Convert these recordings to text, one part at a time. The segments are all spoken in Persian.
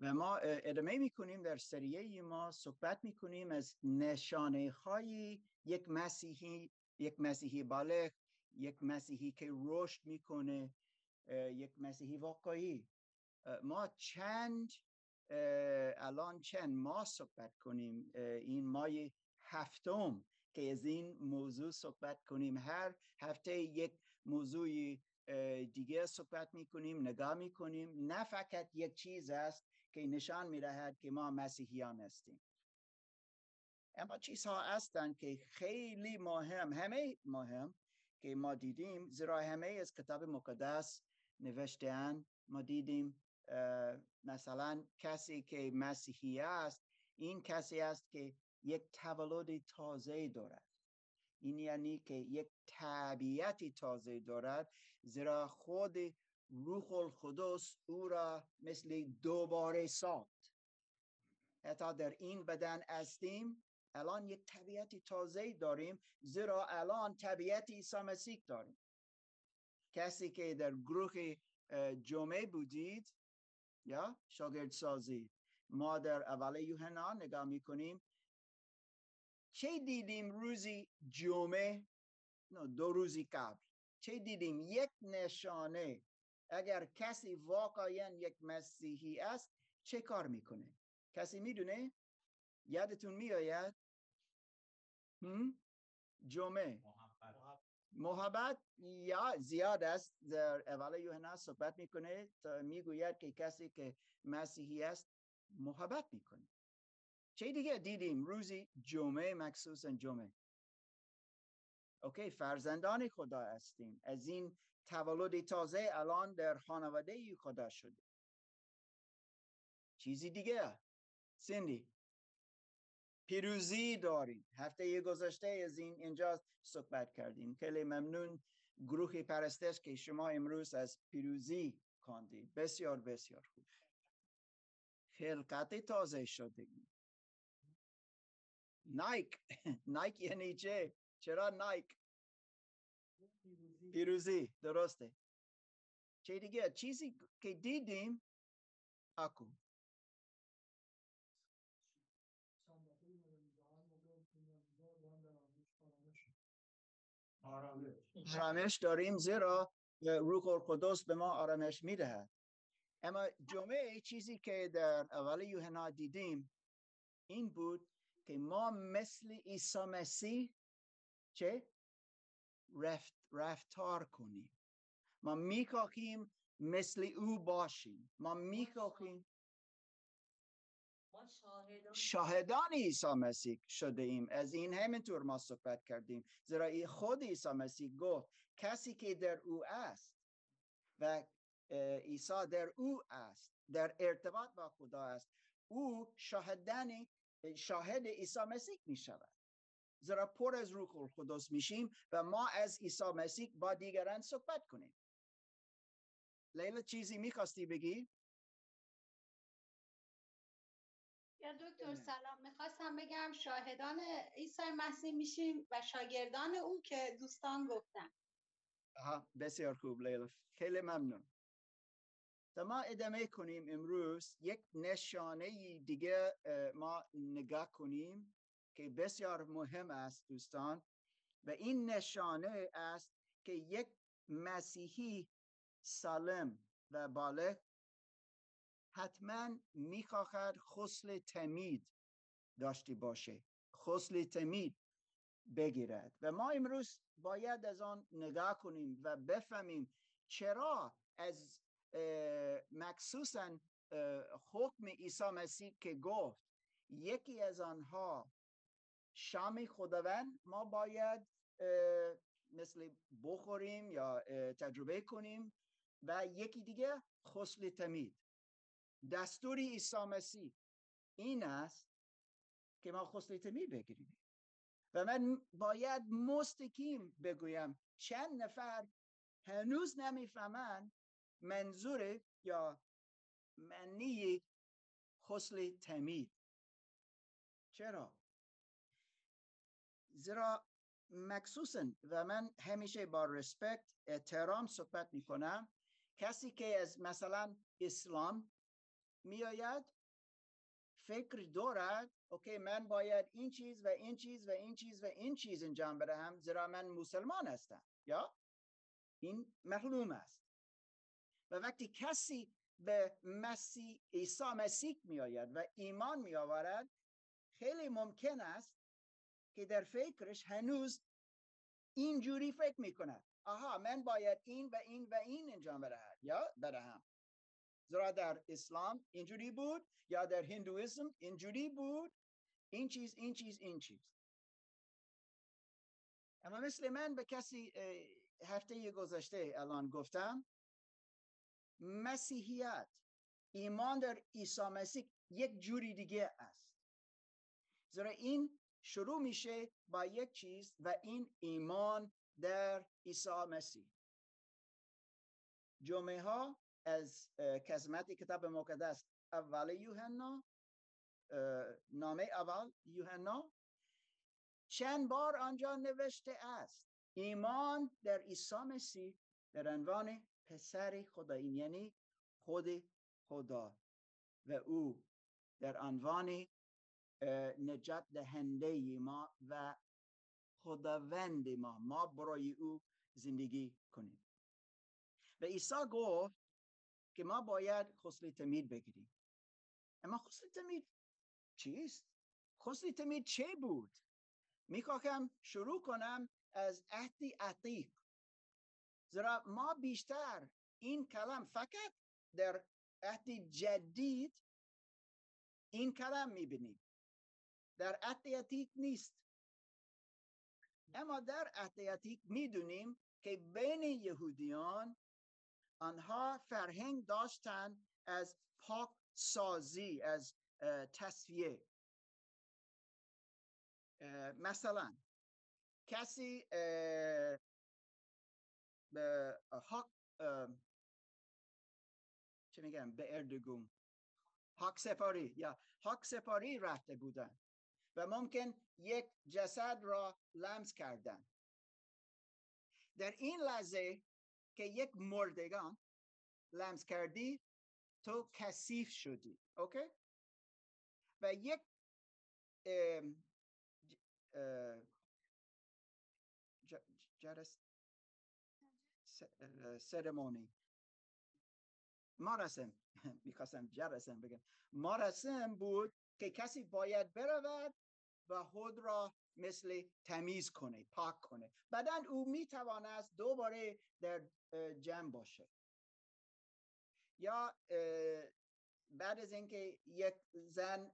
و ما ادامه می‌کنیم در سریه ما صحبت می‌کنیم از نشانه های یک مسیحی یک مسیحی بالغ یک مسیحی که رشد می‌کنه یک مسیحی واقعی. ما چند الان چند ماه صحبت کنیم. این ماه هفتم که از این موضوع صحبت کنیم. هر هفته یک موضوع دیگه صحبت می‌کنیم نگاه می‌کنیم. نه فقط یک چیز است که نشان می‌دهد که ما مسیحیان هستیم. اما چیزها هستند که خیلی مهم همه مهم که ما دیدیم زیرا همه از کتاب مقدس نوشتن ما دیدیم مثلا کسی که مسیحی است این کسی است که یک تولد تازه دارد. این یعنی که یک طبیعتی تازه دارد زیرا خود روح القدس او را مثل دوباره ساخت. حتی در این بدن هستیم الان یک طبیعتی تازه داریم زیرا الان طبیعت عیسی مسیح داریم. کسی که در گروه جمعه بودید یا شاگرد سازی ما در اول یوحنا نگاه می‌کنیم چه دیدیم روزی جمعه؟ دو روزی قبل. چه دیدیم؟ یک نشانه. اگر کسی واقعا یک مسیحی است چه کار می‌کنه؟ کسی می‌دونه؟ یادتون میآید؟ جمعه. محبت یا زیاد است. در اول یوحنا صحبت می‌کنه تا می‌گوید که کسی که مسیحی است محبت می‌کنه. چه دیگه؟ دیدیم. روزی جمعه مخصوصا جمعه. اوکی فرزندان خدا هستیم. از این تولد تازه الان در خانواده خدا شده. چیزی دیگه؟ سندی پیروزی داریم. هفته گذشته از این اینجا صحبت کردیم. خیلی ممنون گروه پرستش که شما امروز از پیروزی کندید. بسیار بسیار خوب. خلقت تازه شده. نایک نایک یعنی چه چرا نایک پیروزی. درسته. چه دیگه؟ چیزی که دیدیم اکو. آرامش. داریم زیرا روح القدس به ما آرامش می‌دهد. اما جمعه چیزی که در اول یوحنا دیدیم این بود که ما مثل عیسی مسیح چه؟ رفت رفتار کنیم. ما می‌خواهیم مثل او باشیم. ما می‌خواهیم شاهدان عیسی مسیح شده ایم. از این همینطور ما صحبت کردیم. زیرا خود عیسی مسیح گفت کسی که در او است و عیسی در او است در ارتباط با خدا است او شاهدان شاهد عیسی مسیح می شود زیرا پر از روح القدس میشیم و ما از عیسی مسیح با دیگران صحبت کنیم. لیلا چیزی می‌خواستی بگی؟ یا دکتر سلام. می‌خواستم بگم شاهدان عیسی مسیح میشیم و شاگردان او که دوستان گفتن. آها بسیار خوب لیلا. خیلی ممنون. ما ادامه کنیم امروز یک نشانه دیگه ما نگاه کنیم که بسیار مهم است دوستان. و این نشانه است که یک مسیحی سالم و بالغ حتما می‌خواهد خسل تمید داشته باشه خسل تمید بگیرد. و ما امروز باید از آن نگاه کنیم و بفهمیم چرا از مخصوصا حکم عیسی مسیح که گفت یکی از آنها شام خداوند ما باید مثل بخوریم یا تجربه کنیم و یکی دیگه خسل تمید. دستوری عیسی مسیح این است که ما خسل تمید بگیریم. و من باید مستقیم بگویم چند نفر هنوز نمی‌فهمند منظور یا معنی خسل تمید چرا؟ زیرا مخصوصا و من همیشه با رسپکت احترام صحبت می کنم کسی که از مثلا اسلام میآید فکر دارد اوکی من باید این چیز و این چیز و این چیز و این چیز انجام بدهم زیرا من مسلمان هستم. یا؟ این معلوم است. و وقتی کسی به مسیح عیسی مسیح می آید و ایمان می آورد خیلی ممکن است که در فکرش هنوز اینجوری فکر می کند آها من باید این و این و این انجام بدهم یا بدهم. زیرا در اسلام اینجوری بود یا در هندویسم اینجوری بود. این چیز این چیز این چیز. اما مثل من به کسی هفته گذشته الان گفتم مسیحیت ایمان در عیسی مسیح یک جوری دیگه است. زیرا این شروع میشه با یک چیز و این ایمان در عیسی مسیح. جمعه ها از کسمت کتاب مقدس اول یوحنا نامه اول یوحنا چند بار آنجا نوشته است. ایمان در عیسی مسیح در عنوان پسر این یعنی خود خدا و او. در عنوان نجات دهنده ما و خداوند ما. ما برای او زندگی کنیم. و عیسی گفت که ما باید خسلی تمید بگیریم. اما خسلی تمید چیست؟ خسلی تمید چه بود؟ می‌خواهم شروع کنم از عهد عتیق. زیرا ما بیشتر این کلم فقط در عهد جدید این کلم می‌بینیم. در عهد عتیق نیست. اما در عهد عتیق می‌دونیم که بین یهودیان آنها فرهنگ داشتن از پاک سازی از تصفیه. مثلا کسی به حق چه میگم به اردگون حق سپاری یا حق سپاری رفته بودن و ممکن یک جسد را لمس کردن. در این لحظه که یک مردگان لمس کردی تو کثیف شدی اوکی؟ و یک جرس سرمونی مراسم می‌خواستم جرسم بگم. مراسم بود که کسی باید برود و خود را مثل تمیز کنه پاک کنه. بعدا او می‌تواند دوباره در جمع باشه. یا بعد از اینکه یک زن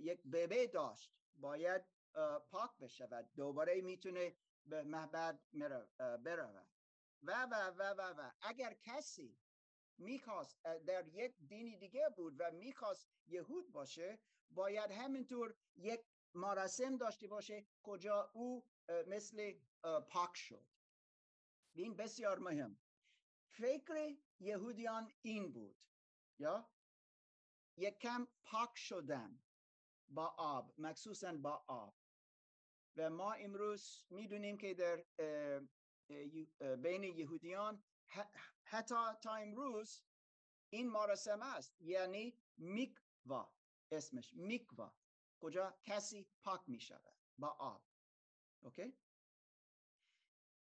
یک ببه داشت باید پاک بشود. دوباره می‌تونه به محبت برود. و و و و و. اگر کسی می‌خواست در یک دینی دیگه بود و می‌خواست یهود باشه باید همینطور یک مراسم داشته باشه کجا او مثل پاک شد. این بسیار مهم. فکر یهودیان این بود یا؟ یک کم پاک شدن با آب مخصوصا با آب. و ما امروز می‌دونیم که در بین یهودیان حتی تا امروز این مراسم است یعنی میکوا اسمش میکوا. کجا؟ کسی پاک می شود با آب. اوکی؟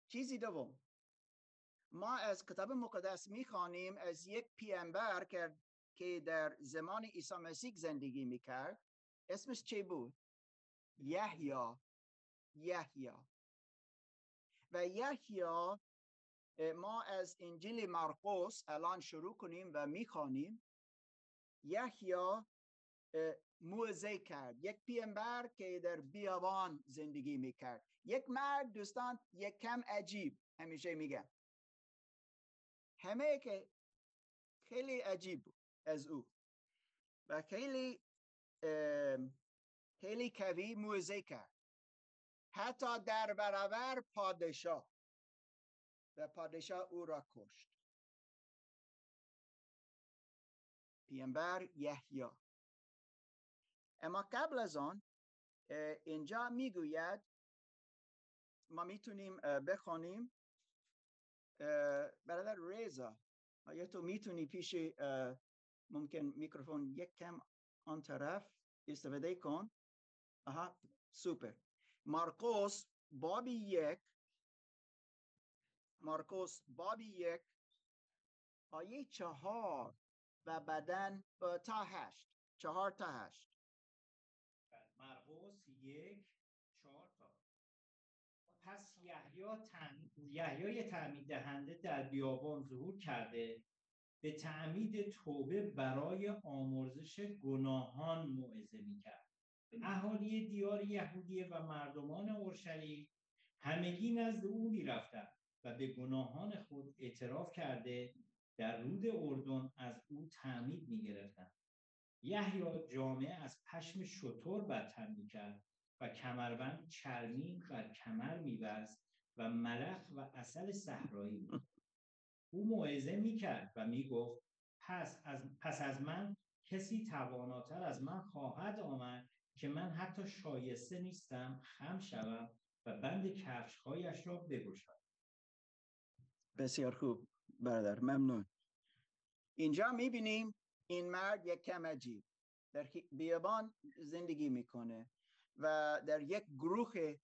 چیزی دوم. ما از کتاب مقدس می خوانیم از یک پیامبر که در زمان عیسی مسیح زندگی می کرد اسمش چه بود؟ یحیی. یحیی. و یحیی ما از انجیل مرقس الان شروع کنیم و می‌خوانیم. یحیی موزه کرد. یک پیامبر که در بیابان زندگی می‌کرد. یک مرد دوستان یک کم عجیب همیشه میگم همه که خیلی عجیب از او. و خیلی خیلی کوی موزه کرد. حتی در برابر پادشاه. و پادشاه او را کشت. پیامبر یحیی. اما قبل از آن اینجا می‌گوید ما می‌تونیم بخونیم برادر ریزا آیا تو می‌تونی پیش ممکن میکروفون یک کم آن طرف استفاده کن؟ آها سوپر. مارکوس بابی یک مارکوس بابی یک آیه چهار و بدن تا هشت چهار تا هشت مرقس یک چهار تا پس یحیای تعمید دهنده در بیابان ظهور کرده به تعمید توبه برای آمرزش گناهان موعظه می‌کرد. اهالی دیار یهودیه و مردمان اورشلیم همگی نزد او می‌رفتند و به گناهان خود اعتراف کرده در رود اردن از او تعمید می‌گرفتند. یحیی جامعه از پشم شطور برتن می‌کرد و کمربند چرمی بر کمر میبست و ملخ و اصل صحرایی او موعظه می‌کرد و می‌گفت پس از, پس از من کسی تواناتر از من خواهد آمد که من حتی شایسته نیستم خم شوم و بند کفشهایش را بگشم بسیار خوب برادر ممنون. اینجا می‌بینیم این مرد یک کم عجیب. در بیابان زندگی می‌کنه و در یک گروه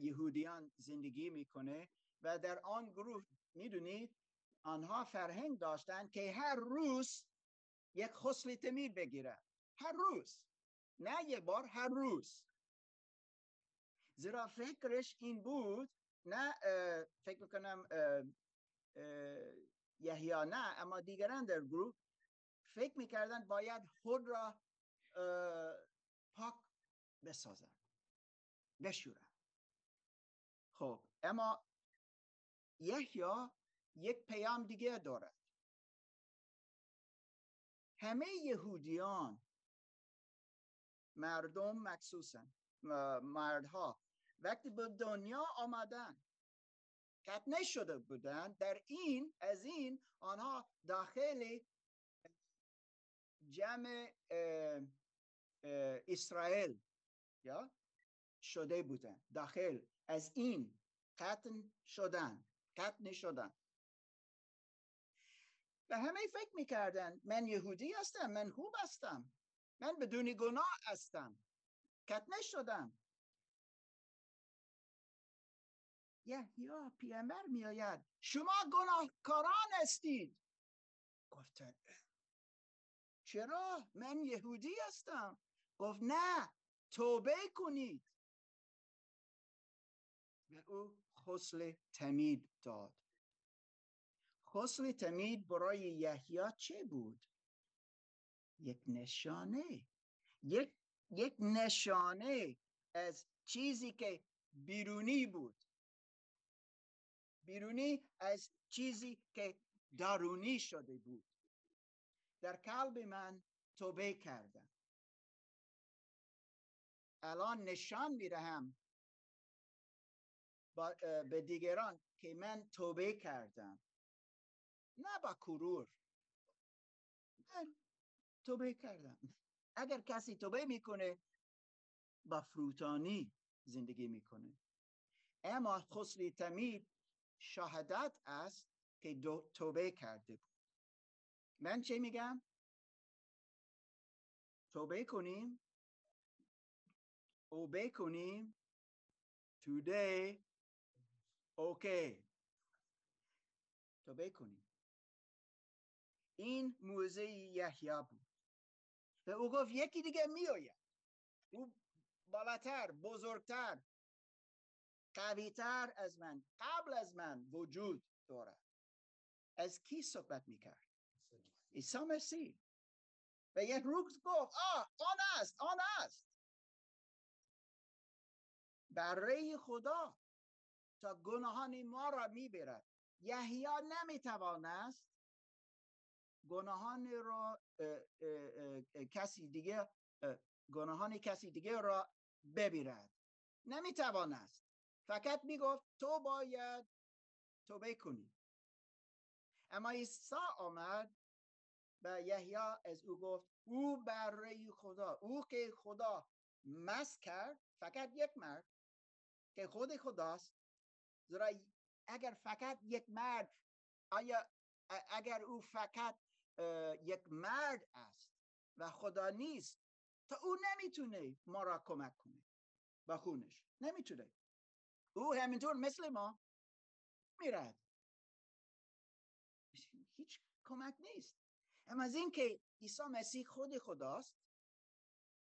یهودیان زندگی می‌کنه و در آن گروه می‌دونید آنها فرهنگ داشتند که هر روز یک خسل تمیر بگیره هر روز. نه یک بار هر روز. زیرا فکرش این بود نه فکر کنم یحیی نه اما دیگران در گروه فکر می‌کردن باید خود را پاک بسازن بشورن. خب اما یحیی یک پیام دیگه دارد. همه یهودیان مردم مخصوصا مردها. وقتی به دنیا آمدن ختنه شده بودن در این از این آنها داخل جمع اسرائیل یا شده بودن. داخل از این قتل شدن قتل شدن و همه فکر می‌کردن من یهودی هستم من خوب هستم. من بدون گناه هستم. کتنه شدم یحیی پیامبر میآید. شما گناهکاران هستید. گفتن چرا؟ من یهودی هستم. گفت نه توبه کنید. و او خسل تمید داد. خسل تمید برای یحیی چه بود؟ یک نشانه. یک یک نشانه از چیزی که بیرونی بود. بیرونی از چیزی که درونی شده بود. در قلب من توبه کردم. الان نشان می‌دهم به دیگران که من توبه کردم. نه با کرور. من توبه کردم. اگر کسی توبه می‌کنه با فروتانی زندگی می‌کنه. اما خسلی تمید شهادت است که توبه کرده بود. من چه میگم؟ توبه کنیم. اوبه کنیم. Today اوکی توبه کنیم. این موزه یحیی بود. او گفت یکی دیگه میآید. او بالاتر بزرگتر قویتر از من قبل از من وجود دارد. از کی صحبت می‌کرد؟ عیسی مسیح. و یک روز گفت آه آن است آن است. برای خدا تا گناهان ما را می‌برد. یحیی نمی‌توانست گناهان را کسی دیگه گناهان کسی دیگه را ببیرد. نمی‌توانست. فقط می‌گفت تو باید توبه کنی. اما عیسی آمد و یحیی از او گفت او برای خدا او که خدا مست کرد فقط یک مرد که خود خداست. زیرا اگر فقط یک مرد آیا اگر او فقط یک مرد است و خدا نیست تا او نمی‌تونه ما را کمک کنه. با خونش نمی‌تونه. او همینطور مثل ما میرد. هیچ کمک نیست. اما از اینکه عیسی مسیح خود خداست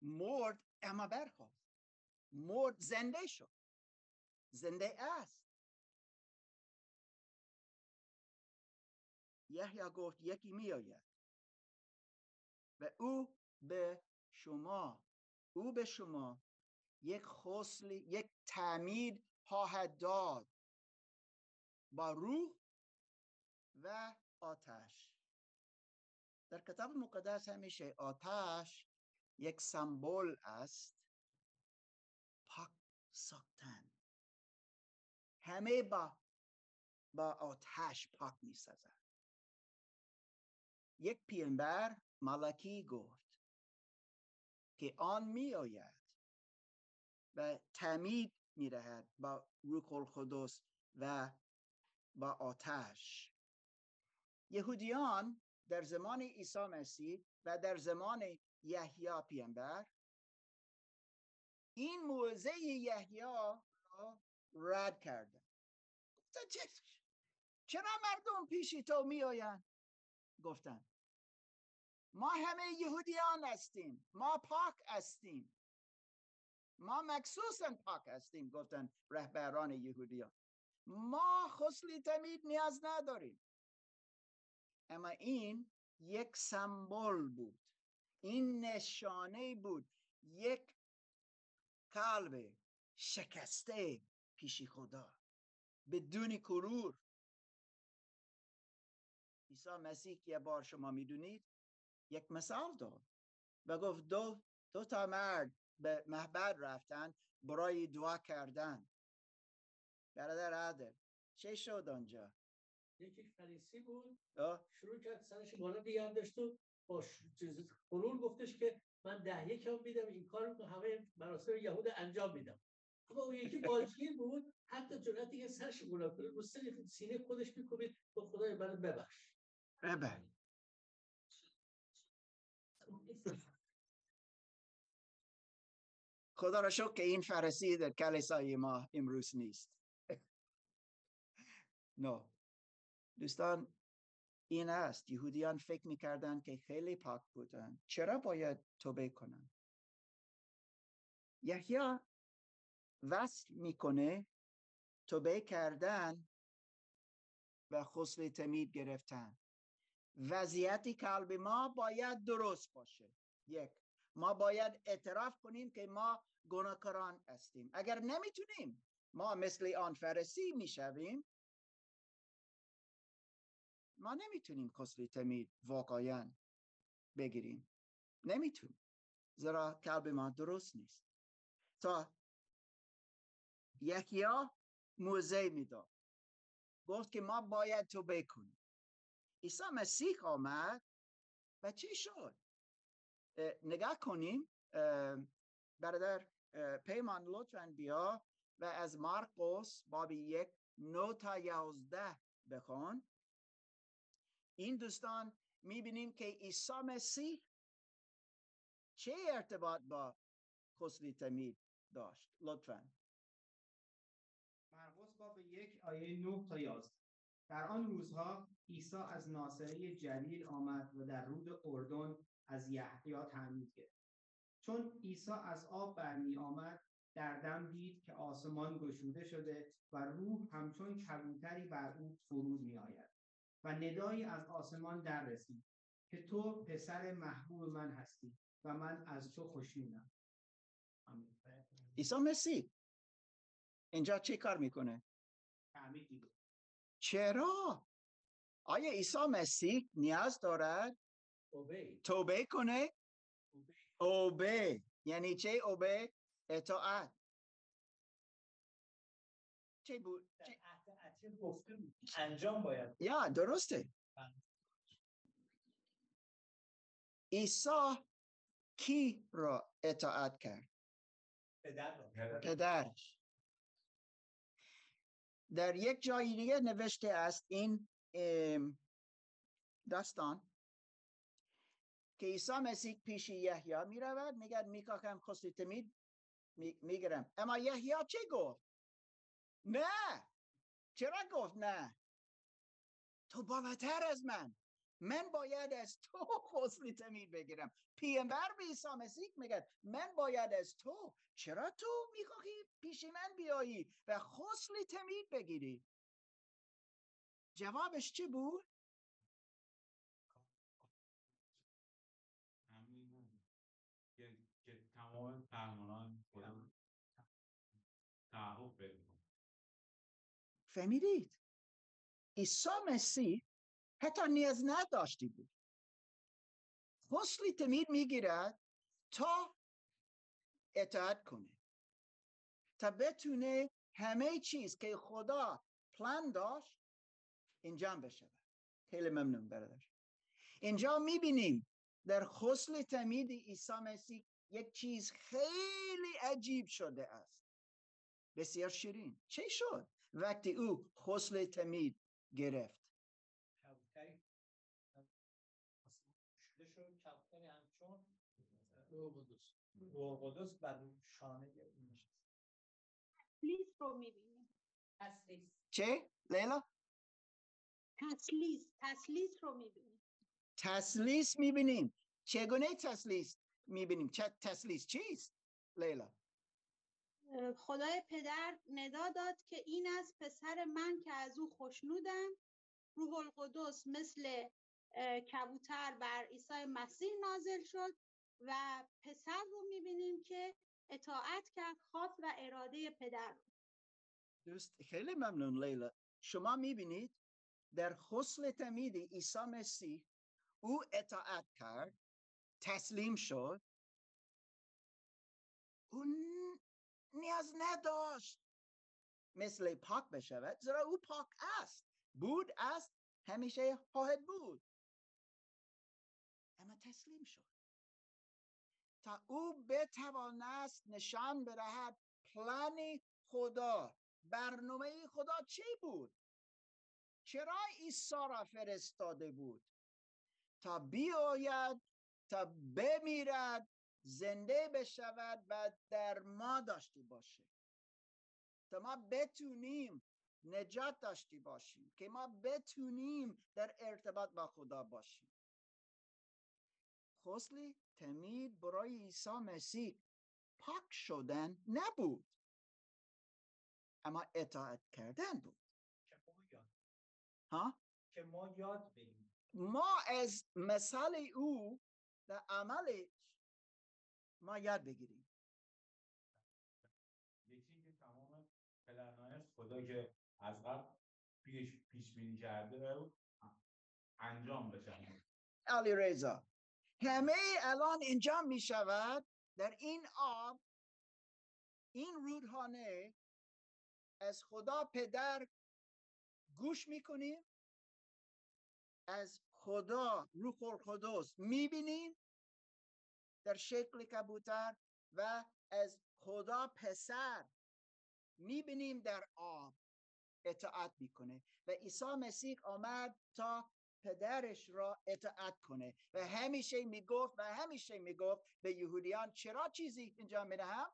مرد اما برخواست مرد زنده شد. زنده است. یحیی گفت یکی میآید. و او به شما او به شما یک خسلی یک تعمید خواهد داد با روح و آتش. در کتاب مقدس همیشه آتش یک سمبل است. پاک ساختن. همه با با آتش پاک می سازد یک پیامبر ملکی گفت که آن می آید و تعمید می دهد با روح القدس و با آتش. یهودیان در زمان عیسی مسیح و در زمان یحیی پیامبر این موعظه یحیی را رد کردن چرا مردم پیشی تو میآیند؟ گفتن ما همه یهودیان هستیم. ما پاک هستیم. ما مخصوصا پاک هستیم گفتن رهبران یهودیان. ما خسلی تمید نیاز نداریم. اما این یک سمبل بود. این نشانه بود. یک قلب شکسته پیشی خدا. بدون کرور. عیسی مسیح یه بار شما می‌دونید یک مثال داد و گفت دو دو تا مرد به محبت رفتن برای دعا کردن. برادر عادل چه شد آنجا؟ یکی فریسی بود. شروع کرد سرش بالا دیگر داشت و با چیز گفتش که من ده یکم میدم این کار رو همه مراسم یهود انجام میدم. اما اون یکی بالگیر بود حتی جرأتی که سرش بالا کنه رو سینه خودش می‌کنید تو خدای من ببخش. ببخش. خدا را شکر که این فرسی در کلیسای ما امروز نیست. نه. دوستان این است. یهودیان فکر می‌کردن که خیلی پاک بودن. چرا باید توبه کنن؟ یحیی وصل می‌کنه توبه کردن و خسل تمید گرفتن. وضعیت قلب ما باید درست باشه. یک ما باید اعتراف کنیم که ما گناهکاران هستیم. اگر نمی‌تونیم ما مثل آن فرسی می‌شویم. ما نمی‌تونیم خسلی تمید واقعا بگیریم. نمی‌تونیم. زیرا قلب ما درست نیست. تا یکیا موزه می‌داد. گفت که ما باید تو بکنیم. عیسی مسیح آمد و چی شد؟ نگاه کنیم. برادر پیمان لطفا بیا و از مارکوس باب یک نو تا یازده بخون. این دوستان می‌بینیم که عیسی مسیح چه ارتباط با خسلی تمید داشت؟ لطفا. مرقس باب یک آیه 9 تا 11 در آن روزها عیسی از ناصره جلیل آمد و در رود اردن از یحیی تعمید گرفت. چون عیسی از آب برمی آمد در دم دید که آسمان گشوده شده و روح همچون کبوتری بر او فرود می آید و ندایی از آسمان در رسید که تو پسر محبوب من هستی و من از تو خوشنودم عیسی مسیح اینجا چه کار می‌کنه؟ چرا؟ آیا عیسی مسیح نیاز دارد توبه کنه؟ اوبه یعنی چه اوبه؟ اطاعت. چه بود؟ انجام باید یا درسته. عیسی کی را اطاعت کرد؟ پدرش. در یک جای دیگه نوشته است این داستان. که عیسی مسیح پیش یحیی می رود میگه میکاکم خسلی تمید میگرم اما یحیی چه گفت؟ نه! چرا گفت نه؟ تو بالاتر از من. من باید از تو خسلی تمید بگیرم. پیامبر به عیسی مسیح میگه من باید از تو. چرا تو می‌خواهی پیش من بیایی و خسلی تمید بگیری؟ جوابش چی بود؟ فهمیدید؟ عیسی مسیح حتی نیاز نداشتی بود. خسلی تمید می‌گیرد تا اطاعت کنه. تا بتونه همه چیز که خدا پلان داشت انجام بشه. خیلی ممنون برادر. اینجا می‌بینیم در خسل تمید عیسی مسیح یک چیز خیلی عجیب شده است. بسیار شیرین. چه شد؟ وقتی او خسل تمید گرفت. روح قدس بر شانه تسلیس رو می‌بینیم. تسلیس چه؟ لیلا؟ تسلیس تسلیس رو می‌بینیم. تسلیس می‌بینیم. چگونه تسلیس؟ می‌بینیم. چه تسلیس چیست لیلا؟ خدای پدر ندا داد که این از پسر من که از او خوشنودم روح القدس مثل کبوتر بر عیسی مسیح نازل شد و پسر رو می‌بینیم که اطاعت کرد خواست و اراده پدر دوست خیلی ممنون لیلا. شما می‌بینید در خسل تمید عیسی مسیح او اطاعت کرد. تسلیم شد. او نیاز نداشت. مثل پاک بشود زیرا او پاک است. بود است همیشه خواهد بود. اما تسلیم شد. تا او بتوانست نشان بدهد پلان خدا برنامه خدا چی بود؟ چرا عیسی را فرستاده بود؟ تا بیاید تا بمیرد زنده بشود و در ما داشته باشه تا ما بتونیم نجات داشتی باشیم. که ما بتونیم در ارتباط با خدا باشیم. خسلی تمید برای عیسی مسیح پاک شدن نبود. اما اطاعت کردن بود. ها؟ که ما یاد بگیریم. ما از مثال او در عمل ما یاد بگیریم. یکی که تمام پلنهای خدا که از قبل پیش پیش بینی کرده رو انجام بشن علی رضا همه الان انجام می شود در این آب این رودخانه از خدا پدر گوش می‌کنیم؟ از خدا روح القدس. می‌بینیم در شکل کبوتر و از خدا پسر. می‌بینیم در آب اطاعت می‌کنه و عیسی مسیح آمد تا پدرش را اطاعت کنه و همیشه می‌گفت و همیشه می‌گفت به یهودیان چرا چیزی انجام می‌دهم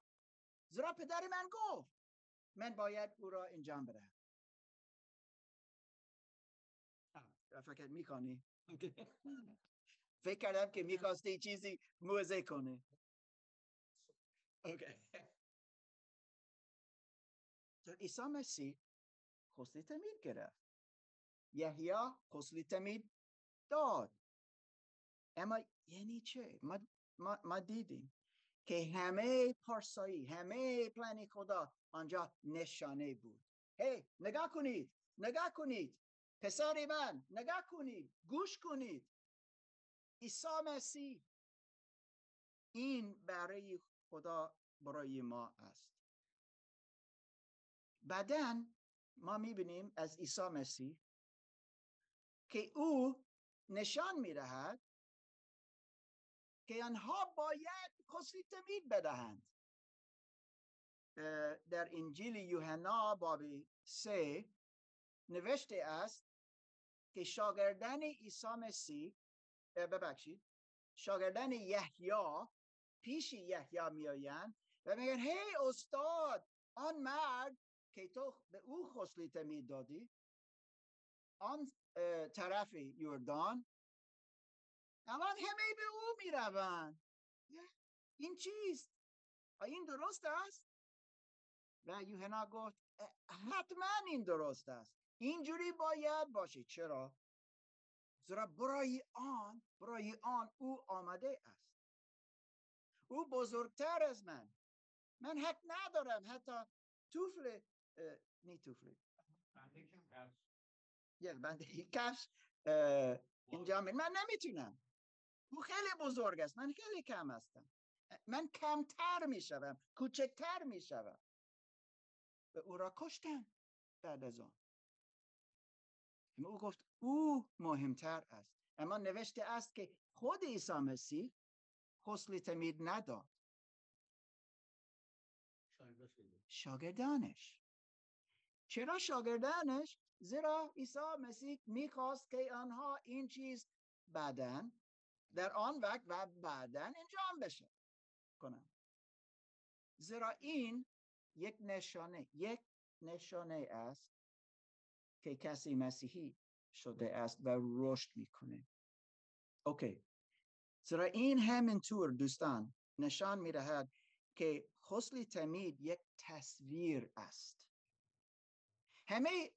زیرا پدر من گفت من باید او را انجام بدهم. فکر می‌کنی فکر کردم که می‌خواستی چیزی موزه کنه. اوکی. تو عیسی مسیح خسلی تمید گرفت. یحیی خسلی تمید داد. اما یعنی چه؟ ما, ما, ما دیدیم که همه پارسایی همه پلان خدا آنجا نشانه بود. هی نگاه کنید نگاه کنید. پسر من نگاه کنید گوش کنید. عیسی مسیح این برای خدا برای ما است. بعدا ما می‌بینیم از عیسی مسیح که او نشان می‌دهد که آنها باید خصی تمید بدهند. در انجیل یوحنا باب سه نوشته است که شاگردان عیسی مسیح ببخشید شاگردان یحیی پیش یحیی میآیند و میگن هی استاد آن مرد که تو به او خسلی تمید دادی آن طرف یوردان الان همه به او می‌روند. این چیست؟ این درست است؟ و یوهنا گفت حتما این درست است. اینجوری باید باشه. چرا؟ زیرا برای آن برای آن او آمده است. او بزرگتر از من. من حق ندارم. حتی توفل نی توفل. یک بنده کفش اینجا من نمی‌تونم. او خیلی بزرگ است. من خیلی کم هستم. من کمتر می‌شوم کوچکتر می‌شوم. و او را کشتم بعد از آن. او گفت او مهمتر است. اما نوشته است که خود عیسی مسیح خسل تمید نداد. شاگردانش. چرا شاگردانش؟ زیرا عیسی مسیح می‌خواست که آنها این چیز بعدا در آن وقت و بعدا انجام بشه. کنم. زیرا این یک نشانه یک نشانه است که کسی مسیحی شده است و رشد می‌کنه. اوکی زیرا این همینطور دوستان نشان می‌دهد که خسل تمید یک تصویر است. همه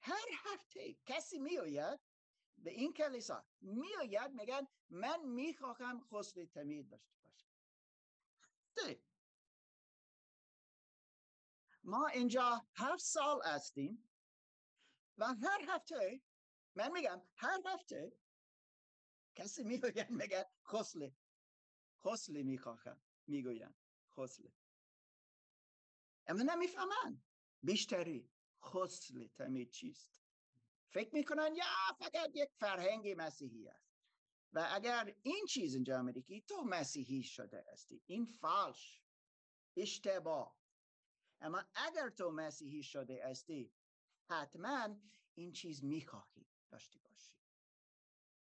هر هفته کسی میآید به این کلیسا میآید میگن من می‌خواهم خسل تمید داشته باشم. ما اینجا هفت سال هستیم. و هر هفته من میگم هر هفته کسی می‌گوید میگه خسله. خسله می‌خواهم می‌گوین خسله. اما نمی‌فهمن. بیشتری خسل تمید چیست؟ فکر می‌کنن یا فقط یک فرهنگ مسیحی است. و اگر این چیز اینجا که تو مسیحی شده هستی. این فالش اشتباه. اما اگر تو مسیحی شده هستی حتما این چیز می‌خواهی داشته باشی.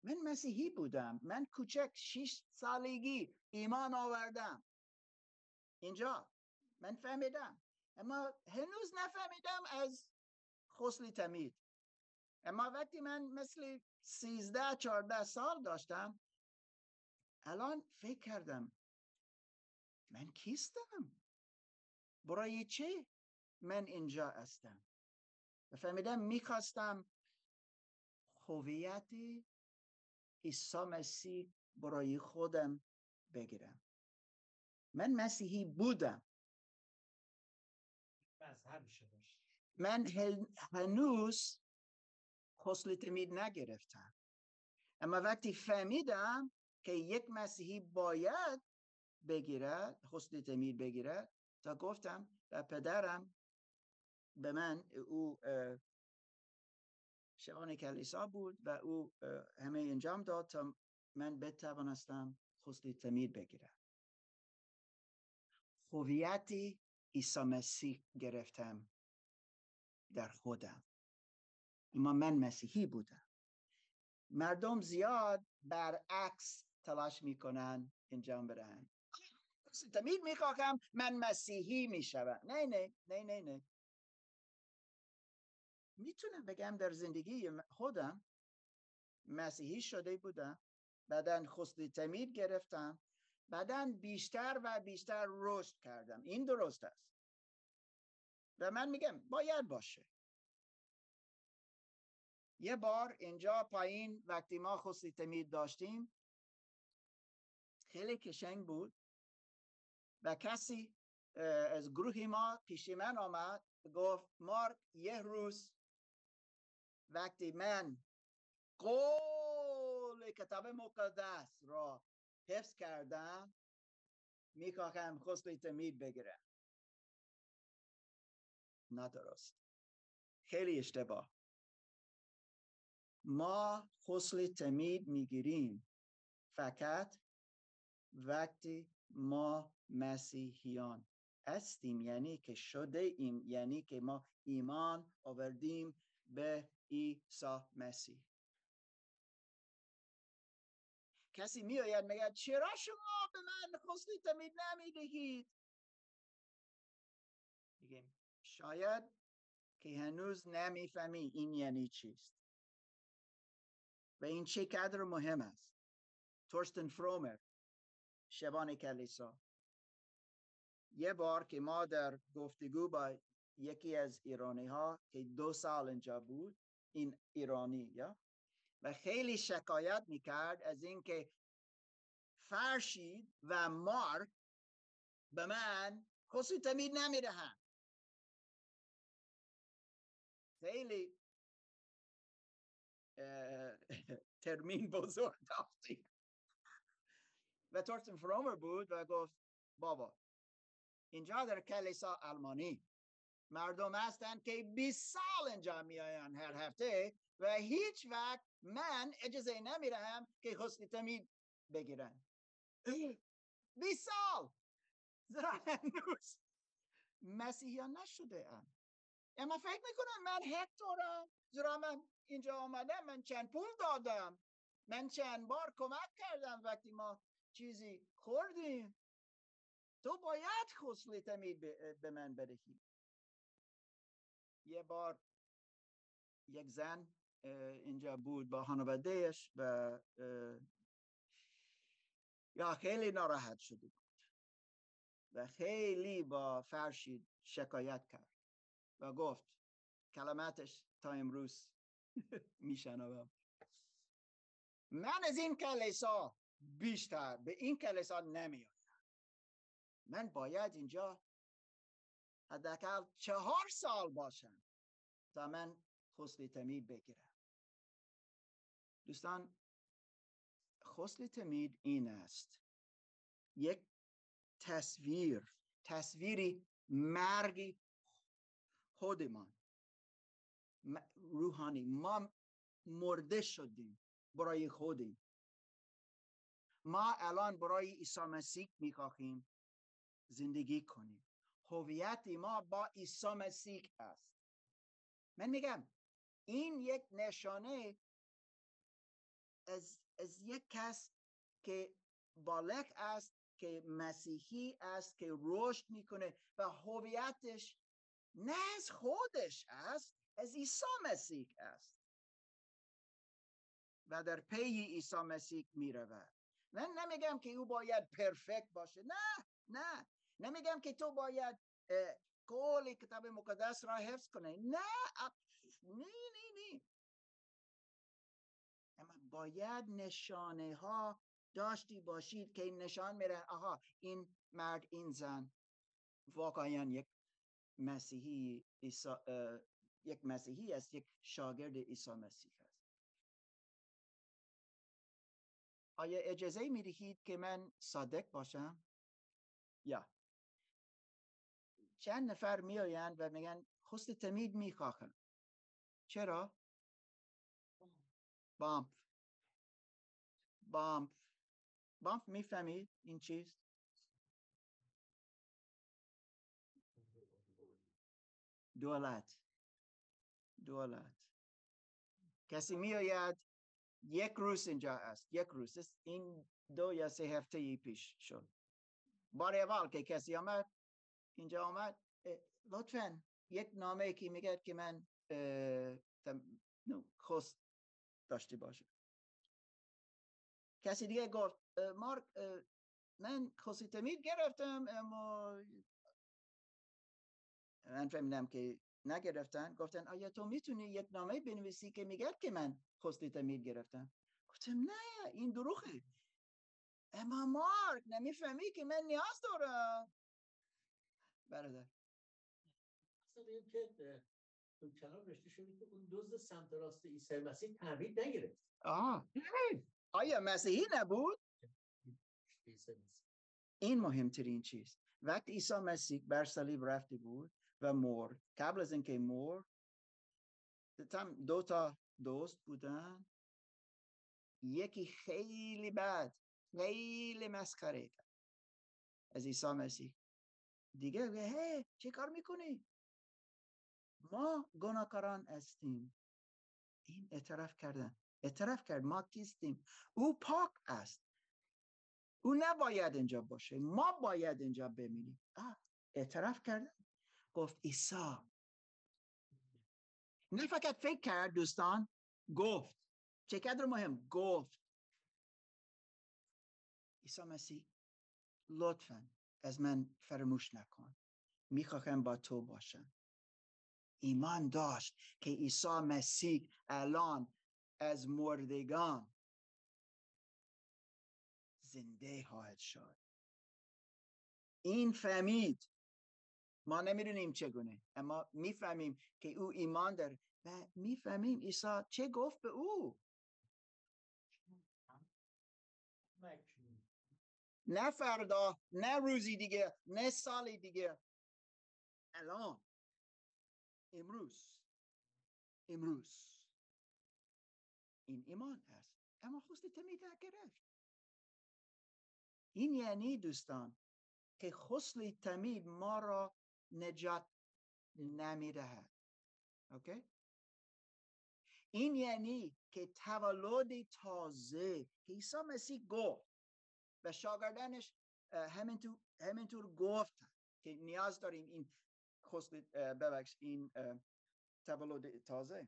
من مسیحی بودم. من کوچک شیش سالگی ایمان آوردم. اینجا. من فهمیدم. اما هنوز نفهمیدم از خسلی تمید اما وقتی من مثل سیزده چارده سال داشتم الان فکر کردم من کیستم؟ برای چه من اینجا هستم؟ فهمیدم می‌خواستم هویت عیسی مسیح برای خودم بگیرم. من مسیحی بودم. من هنوز خسل تمید نگرفتم. اما وقتی فهمیدم که یک مسیحی باید بگیرد خسل تمید بگیرد تا گفتم و پدرم به من او شبان کلیسا بود و او همه انجام داد تا من بتوانستم خسل تمید بگیرم. هویتی عیسی مسیح گرفتم در خودم. اما من مسیحی بودم. مردم زیاد برعکس تلاش می‌کنن انجام بدن. تمید می‌خواهم من مسیحی می‌شوم. نه نه نه نه نه. می‌تونم بگم در زندگی خودم مسیحی شده بودم بعدا خسلی تمید گرفتم بعدا بیشتر و بیشتر رشد کردم. این درست است. و من میگم باید باشه. یه بار اینجا پایین وقتی ما خسلی تمید داشتیم خیلی کشنگ بود و کسی از گروه ما پیش من آمد گفت مارک یه روز وقتی من قول کتاب مقدس را حفظ کردم می‌خواهم خسل تمید بگیرم. ندرست خیلی اشتباه. ما خسل تمید می‌گیریم فقط وقتی ما مسیحیان هستیم یعنی که شده ایم یعنی که ما ایمان آوردیم به عیسی مسیح. کسی میآید میگه چرا شما به من خسلی تمید نمی‌دهید؟ میگیم شاید که هنوز نمی‌فهمی این یعنی چیست. و این چه قدر مهم است. تورستن فرومر شبان کلیسا. یه بار که ما در گفتگو با یکی از ایرانی ها که دو سال اینجا بود این ایرانی یا؟ و خیلی شکایت می‌کرد از اینکه فرشید و مارک به من خصوصی تمید نمی‌دهند. خیلی ترمین بزرگ داشتی و تورتن فرومر بود و گفت بابا اینجا در کلیسا آلمانی مردم هستند که 20 سال اینجا میآیند هر هفته و هیچ وقت من اجازه نمی‌دهم که حسن تمید بگیرن. 20 سال! زرا هنوز مسیحیان نشده ام اما فکر می‌کنم من دارم زیرا من اینجا آمدم من چند پول دادم. من چند بار کمک کردم وقتی ما چیزی خوردیم. تو باید خسلی تمید به من بدهی یه بار یک زن اینجا بود با خانوادهش و یا خیلی ناراحت شده و خیلی با فرشید شکایت کرد و گفت کلماتش تا امروز میشنوم. من از این کلیسا بیشتر به این کلیسا نمیآیم. من باید اینجا حداقل چهار سال باشم تا من خسل تمید بگیرم. دوستان خسل تمید این است. یک تصویر تصویری مرگی خودمان. روحانی. ما مرده شدیم برای خودیم. ما الان برای عیسی مسیح می‌خواهیم زندگی کنیم. هویت ما با عیسی مسیح است. من میگم این یک نشانه از, از یک کس که بالغ است که مسیحی است که رشد می‌کنه و هویتش نه از خودش است از عیسی مسیح است. و در پی عیسی مسیح می‌رود. من نمیگم که او باید پرفکت باشه. نه نه. نمیگم که تو باید کل کتاب مقدس را حفظ کنه نه نه نه نه اما باید نشانه ها داشتی باشید که این نشان میره. آها این مرد این زن. واقعا یک مسیحی ایسا، یک مسیحی است یک شاگرد عیسی مسیح است. آیا اجازه می دهید که من صادق باشم؟ یا چند نفر میآیند و میگن خست تمید می‌خواهم. چرا؟ بامپ بامپ بامپ می‌فهمید این چیز؟ دولت. دولت. کسی میآید یک روز اینجا است. یک روز است. این دو یا سه هفته پیش شد. بار اول که کسی آمد اینجا آمد. لطفا یک نامه که میگه که من خست داشته باشه کسی دیگه گفت مارک من خصی تمید گرفتم اما من فهمیدم که نگرفتن. گفتن آیا تو می‌تونی یک نامه بنویسی که میگه که من خستی تمید گرفتم؟ گفتم نه این دروغه. اما مارک نمی‌فهمی که من نیاز دارم. برادر. اصلا که تو کلام رشته شده که اون دوز سمت راست عیسی مسیح تعمید نگرفت. آه آیا مسیحی نبود؟ این مهمترین چیز. وقتی عیسی مسیح بر صلیب رفته بود و مرد قبل از اینکه مرد تم دو تا دوست بودن. یکی خیلی بد خیلی مسخره کرد از عیسی مسیح. دیگه هی چه کار می‌کنی؟ ما گناهکاران هستیم. این اعتراف کردن. اعتراف کرد. ما کیستیم؟ او پاک است. او نباید اینجا باشه. ما باید اینجا بمینیم اعتراف کرد گفت عیسی. نه فقط فکر کرد دوستان گفت. چقدر مهم؟ گفت. عیسی مسیح. لطفا. از من فراموش نکن. می‌خواهم با تو باشم. ایمان داشت که عیسی مسیح الان از مردگان زنده خواهد شد. این فهمید. ما نمی‌دونیم چگونه اما می‌فهمیم که او ایمان داره و می‌فهمیم عیسی چه گفت به او. نه فردا نه روزی دیگه نه سالی دیگه. الان. امروز. امروز. این ایمان است اما خست تمید گرفت. این یعنی دوستان که خسل تمید ما را نجات نمی‌دهد. اوکی؟ این یعنی که تولد تازه که عیسی مسیح گفت. و شاگردانش همینطور, همینطور گفت که نیاز داریم این خسل ببخش این تولد تازه.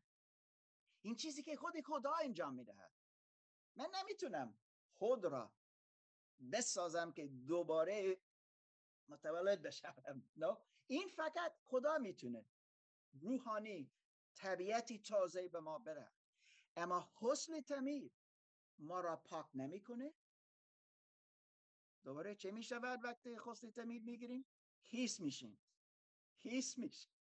این چیزی که خود خدا انجام می‌دهد. من نمی‌تونم خود را بسازم که دوباره متولد بشم نه؟ این فقط خدا می‌تونه. روحانی طبیعتی تازه به ما بره اما حسن تمید ما را پاک نمی‌کنه. دوباره چه می شود وقتی حسن تمید می‌گیریم؟ هیس میشیم. هیس میشیم.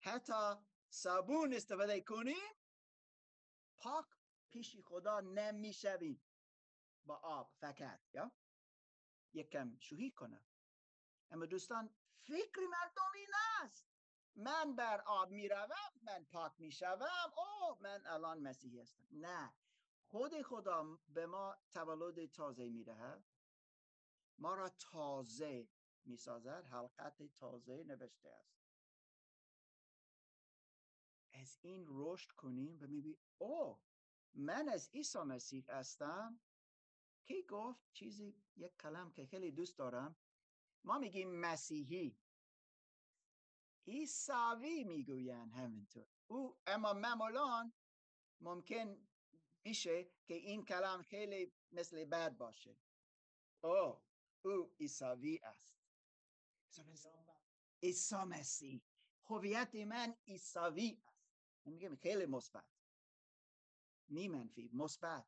حتی صابون استفاده کنیم پاک پیش خدا نمی‌شویم. با آب فقط یا؟ یکم شوهی کنم. اما دوستان فکر مردم این است. من بر آب می‌روم من پاک می‌شوم. او من الان مسیحی هستم. نه. خود خدا به ما تولد تازه می‌دهد. ما را تازه می‌سازد. حلقت تازه نوشته است. از این رشد کنیم و می‌بینیم او من از عیسی مسیح هستم. کی گفت چیزی؟ یک کلم که خیلی دوست دارم. ما میگیم مسیحی. عیساوی می‌گوین همینطور. او اما معمولا ممکن میشه که این کلم خیلی مثل بد باشه. او او عیساوی است. عیسی مسیح. هویت من عیساوی است. میگم خیلی مثبت. نی منفی مثبت.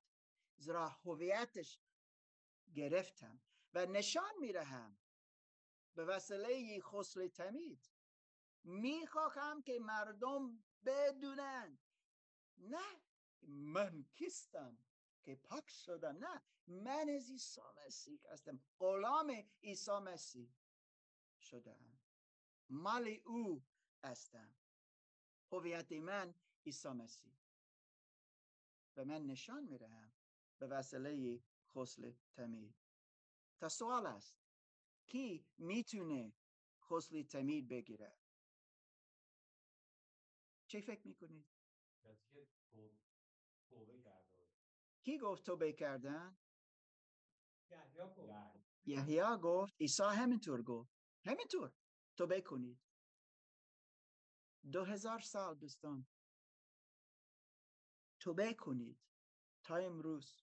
زیرا هویتش گرفتم و نشان میرهم به وسیله خسل تمید. می‌خواهم که مردم بدونن نه من کیستم که پاک شدم؟ نه من از عیسی مسیح هستم. غلام عیسی مسیح شدم. مال او هستم. هویت من عیسی مسیح. و من نشان می‌دهم به وسیله خسل تمید. تا سوال است کی می‌تونه خسل تمید بگیره چه فکر می‌کنید؟ کی گفت توبه کردن؟ یحیی گفت. عیسی همینطور گفت. همینطور. توبه کنید. دو هزار سال دوستان. توبه کنید. تا امروز.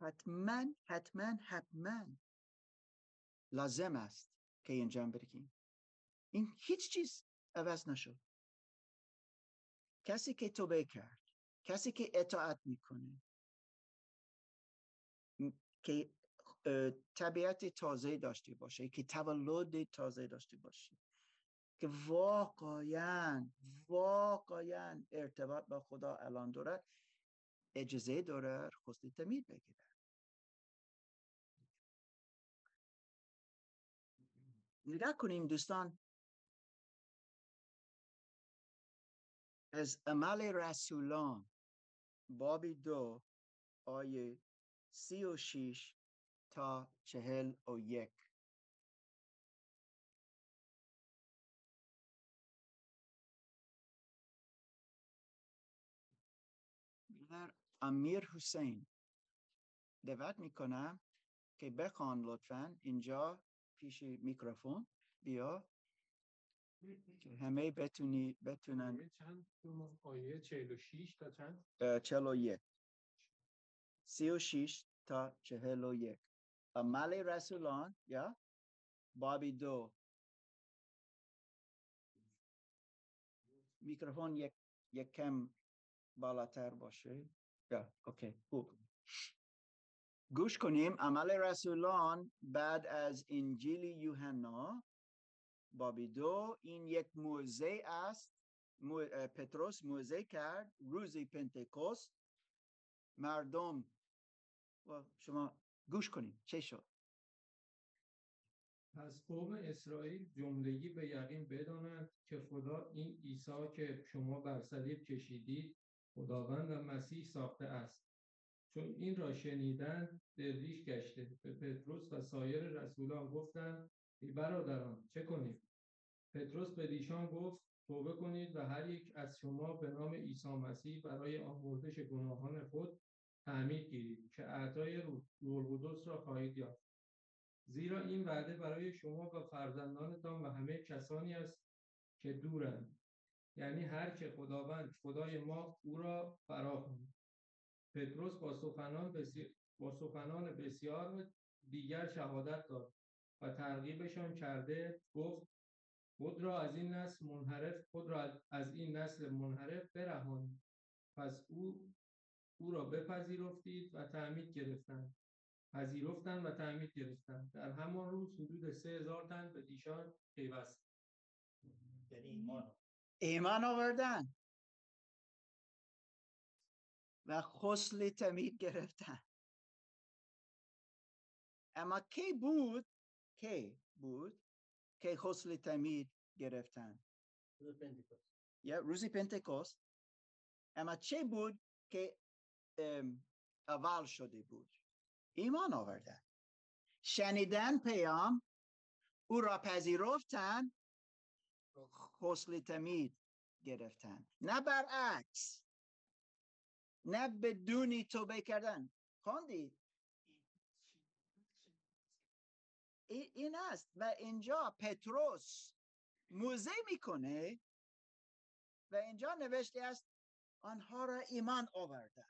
حتما حتما حتما لازم است که انجام بدهیم این هیچ چیز عوض نشد. کسی که توبه کرد کسی که اطاعت می‌کنه. که طبیعت تازه داشته باشه که تولد تازه داشته باشه. که واقعا واقعا ارتباط با خدا الان دارد اجازه داره خسته تمید بگیره نگاه کنیم دوستان. از عمل رسولان. بابی دو آیه سی و شیش تا چهل و یک. در امیر حسین دعوت می‌کنم که بخوان لطفا اینجا پیش میکروفون بیا. همه بتونی بتونن. چند آیه 46 تا چند؟ 41 36 تا 41 عمل رسولان یا؟ بابی دو. میکروفون یک یک کم بالاتر باشه. یا اوکی خوب. گوش کنیم. عمل رسولان بعد از انجیل یوحنا بابی دو این یک موزه است. پتروس موزه کرد روزی پنتکوست مردم و شما گوش کنیم چه شد؟ پس قوم اسرائیل جملگی به یقین بدانند که خدا این عیسی که شما بر صلیب کشیدید خداوند و مسیح ساخته است. چون این را شنیدن دلریش گشته. به پتروس و سایر رسولان گفتند ای برادران چه کنیم؟ پتروس به دیشان گفت توبه کنید و هر یک از شما به نام عیسی مسیح برای آمرزش گناهان خود تعمید گیرید که اعطای روح را خواهید یافت. زیرا این وعده برای شما و فرزندانتان و همه کسانی است که دورند. یعنی هر که خداوند خدای ما او را فرا پتروس با سخنان با سخنان بسیار دیگر شهادت داد و ترغیبشان کرده گفت خود را از این نسل منحرف خود را از این نسل منحرف برهانید پس او او را بپذیرفتید و تعمید گرفتند. پذیرفتند و تعمید گرفتند. در همان روز حدود سه هزار تن به دیشان پیوست. یعنی ایمان ایمان آوردن. و خسل تمید گرفتن. اما کی بود؟ کی بود؟ که خسل تمید گرفتن. یا روزی پنتکوست اما چه بود که اول شده بود؟ ایمان آوردن. شنیدن پیام او را پذیرفتن خسل تمید گرفتن. نه برعکس. نه بدونی توبه کردن. خوندید این است و اینجا پتروس موزه می‌کنه و اینجا نوشته است آنها را ایمان آورده.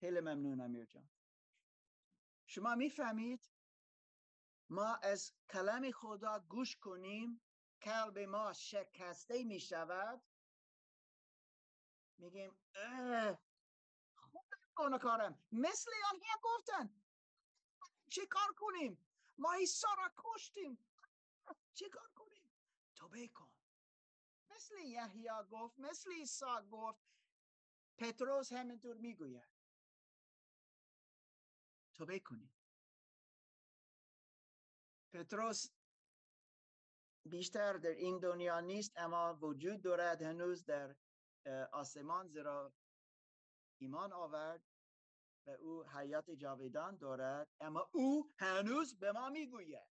خیلی ممنون امیر جان. شما می‌فهمید؟ ما از کلام خدا گوش کنیم قلب ما شکسته می شود میگیم خود کارم مثل آنها گفتن. چه کار کنیم؟ ما عیسی را کشتیم. چه کار کنیم؟ توبه کن. مثل یحیی گفت مثل عیسی گفت. پتروس همینطور می‌گوید. توبه کنیم. پتروس بیشتر در این دنیا نیست اما وجود دارد. هنوز در آسمان زیرا ایمان آورد. و او حیات جاویدان دارد اما او هنوز به ما می‌گوید.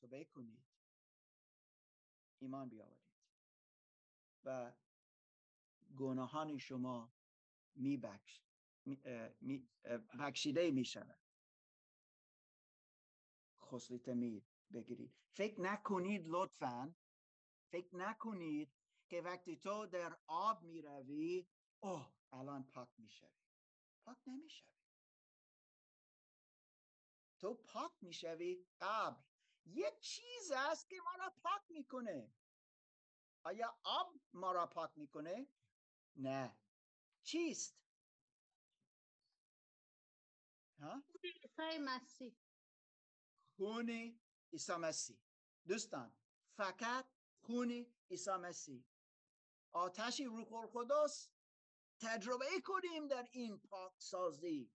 تو بکنید ایمان بیاورید. و گناهان شما میبخش می بخشیده می شود خسلی بگیرید. فکر نکنید لطفا فکر نکنید که وقتی تو در آب می روی اوه الان پاک می پاک نمی شوی تو پاک می شوی قبل. یک چیز است که ما را پاک می‌کنه. آیا آب ما را پاک می‌کنه؟ نه. چیست؟ ها؟ مسیح. خون عیسی مسیح. دوستان فقط خون عیسی مسیح. آتش روح القدس تجربه کنیم در این پاک سازی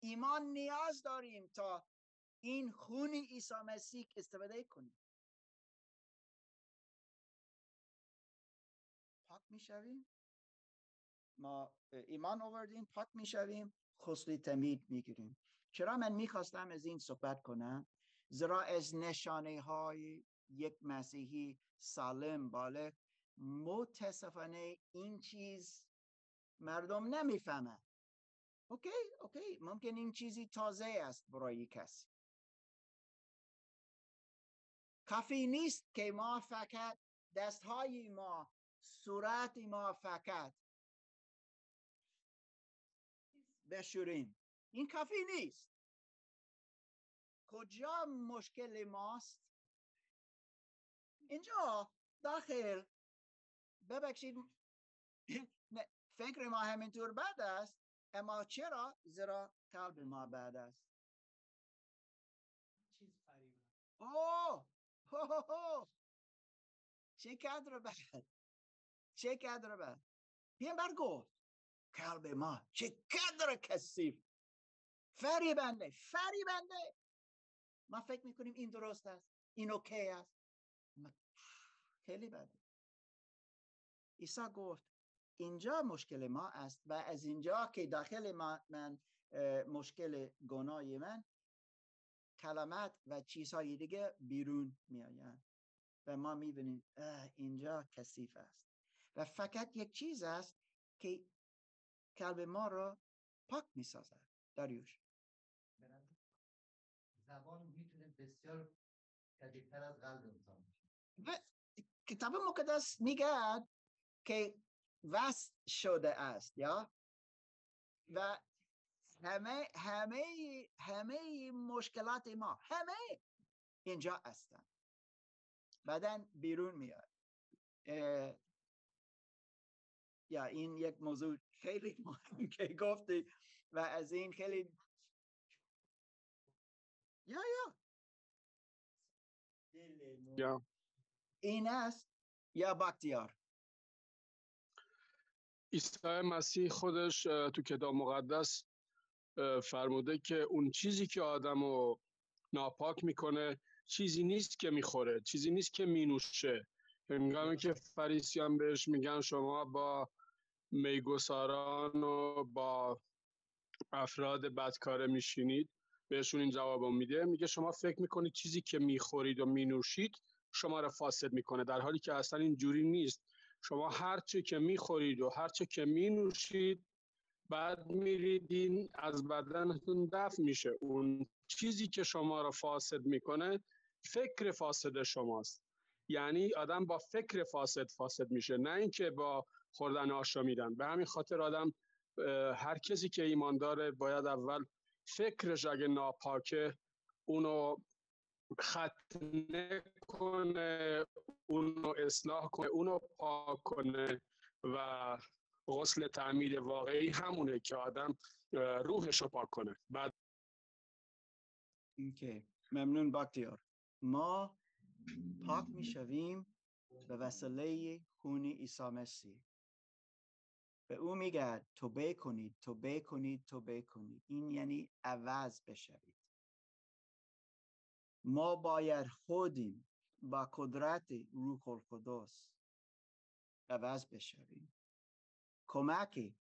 ایمان نیاز داریم تا این خون عیسی مسیح استفاده کنیم. پاک می‌شویم؟ ما ایمان آوردیم پاک می‌شویم غسل تعمید می‌گیریم. چرا من می‌خواستم از این صحبت کنم؟ زیرا از نشانه های یک مسیحی سالم بالغ متاسفانه این چیز مردم نمی‌فهمن. OK؟ OK. ممکن این چیزی تازه است برای کسی. کافی نیست که ما فقط دستهای ما صورت ما فقط بشوریم. این کافی نیست. کجا مشکل ماست؟ اینجا داخل. ببخشید فکر ما همینطور بد است اما چرا؟ زیرا قلب ما بد است. چیز فریبه. اوه! هو چه قدر بد. چه قدر بد. پیامبر گفت قلب ما چه قدر کثیف. فریبنده فریبنده! ما فکر می‌کنیم این درست است این اوکی است. خیلی بده عیسی گفت اینجا مشکل ما است و از اینجا که داخل ما من مشکل گناه من کلمات و چیزهای دیگه بیرون میآیند و ما می‌بینیم اینجا کثیف است. و فقط یک چیز است که قلب ما را پاک می‌سازد. داریوش. زبان می‌تونه بسیار کدیتر از قلب انسان کتاب مقدس میگه که وصل شده است یا؟ و همه همه همه مشکلات ما همه اینجا هستن. بعدا بیرون میاد. یا این یک موضوع خیلی مهم که گفتی و از این خیلی یا یا. یا. این است یا بختیار عیسی مسیح خودش تو کتاب مقدس فرموده که اون چیزی که آدم رو ناپاک می‌کنه چیزی نیست که می‌خوره چیزی نیست که مینوشه. هنگامی که فریسیان بهش میگن شما با میگساران و با افراد بدکاره میشینید. بهشون این جواب میده. میگه شما فکر می‌کنید چیزی که می‌خورید و مینوشید شما را فاسد می‌کنه در حالی که اصلا این جوری نیست. شما هر چه که می‌خورید و هر چه که مینوشید بعد میریدین از بدنتون دفع میشه. اون چیزی که شما را فاسد می‌کنه فکر فاسد شماست. یعنی آدم با فکر فاسد فاسد میشه نه اینکه با خوردن آشامیدن. به همین خاطر آدم هر کسی که ایمان داره باید اول فکرش اگه ناپاکه اونو ختنه کنه اونو اصلاح کنه اونو پاک کنه و غسل تعمید واقعی همونه که آدم روحش رو پاک کنه. بعد اوکی. ممنون باکتیار. ما پاک می‌شویم به وسیله خون عیسی مسیح. به او میگه توبه کنید توبه کنید توبه کنید. این یعنی عوض بشوید. ما باید خودیم با قدرت روح القدس عوض بشویم. کمکی.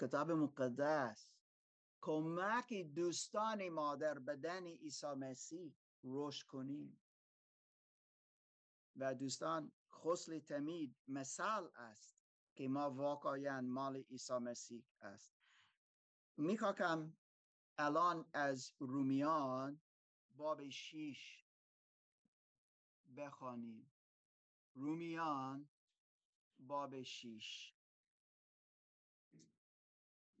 کتاب مقدس. کمک دوستان ما در بدن عیسی مسیح رشد کنیم. و دوستان خسل تمید مثال است که ما واقعا مال عیسی مسیح است. می‌خواهم الان از رومیان باب شیش بخوانیم رومیان باب شیش.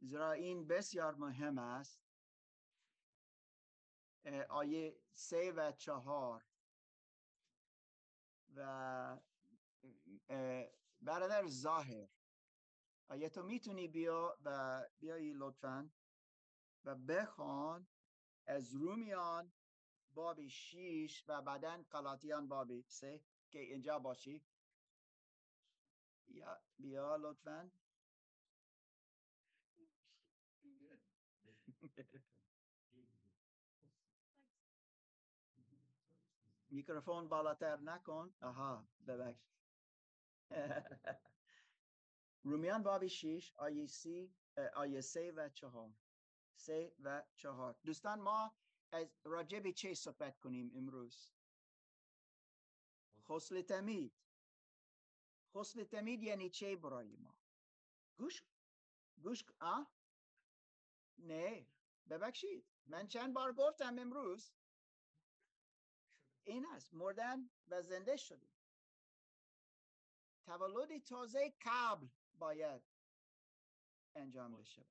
زیرا این بسیار مهم است. آیه سه و چهار. و برادر ظاهر. آیا تو می‌تونی بیا و بیایی لطفا. و بخوان از رومیان باب شیش و بعدا قلاتیان باب سه. که اینجا باشی یا بیا لطفا. میکروفون بالاتر نکن. آها ببخش. رومیان باب شیش آیه سی آیه سه و چهار. سه و چهار. دوستان ما از راجب چه صحبت کنیم امروز؟ خسل تمید. خسل تمید یعنی چه برای ما؟ گوش گوش آ؟ نه. ببخشید. من چند بار گفتم امروز؟ این است. مردن و زنده شدیم. تولد تازه قبل باید انجام بشه.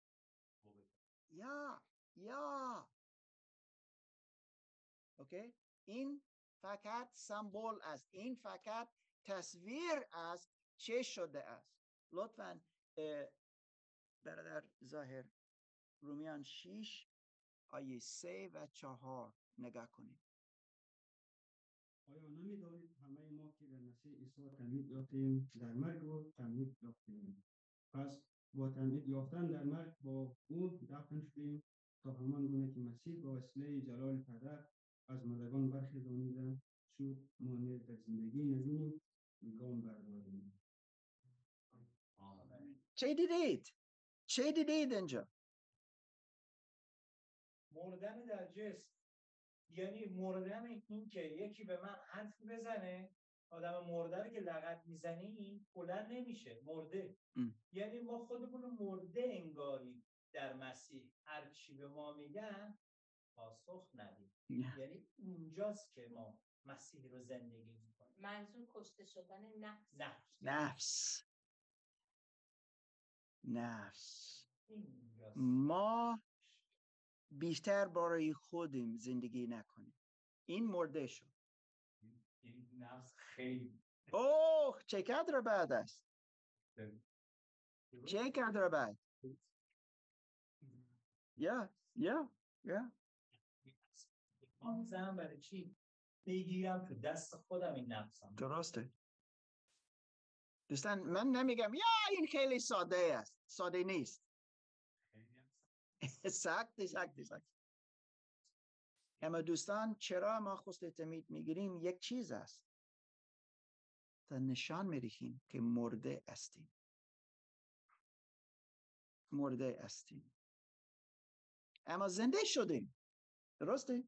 یا یا. اوکی این فقط سمبل است. این فقط تصویر است چه شده است. لطفا برادر ظاهر رومیان شیش آیه سه و چهار نگاه کنید. آیا نمی‌دانید همه ما که در مسیح عیسی تمید یافتیم در مرگ تمید یافتیم؟ پس با تمید یافتن در مرگ با او دفن شدیم تا همان گونه که مسیح با وسیله جلال پدر از مردگان برخیزانیدن شد ما نیز در زندگی نوین گام برداریم چه دیدید؟ چه دیدید اینجا؟ مردن در جسم یعنی مردن این که یکی به من حرف بزنه آدم مرده که لغت می‌زنی بلند نمیشه مرده. یعنی ما خودمون مرده انگاری در مسیح. هر چی به ما میگن پاسخ ندیم. یعنی اونجاست که ما مسیح رو زندگی می‌کنیم. منظور کشته شدن نفس. نفس. نفس. نفس. ما بیشتر برای خودیم زندگی نکنیم. این مرده شد. این نفس خیلی. اوه چه قدر بعد است. چه قدر بعد یا یا یا. زن برای چی بگیرم تو دست خودم این نفسم درسته. دوستان من نمیگم یا این خیلی ساده است. ساده نیست. سخت. سخت سخت اما دوستان چرا ما خست تمید می‌گیریم؟ یک چیز است. تا نشان می‌دهیم که مرده استیم مرده استیم اما زنده شدیم. درسته؟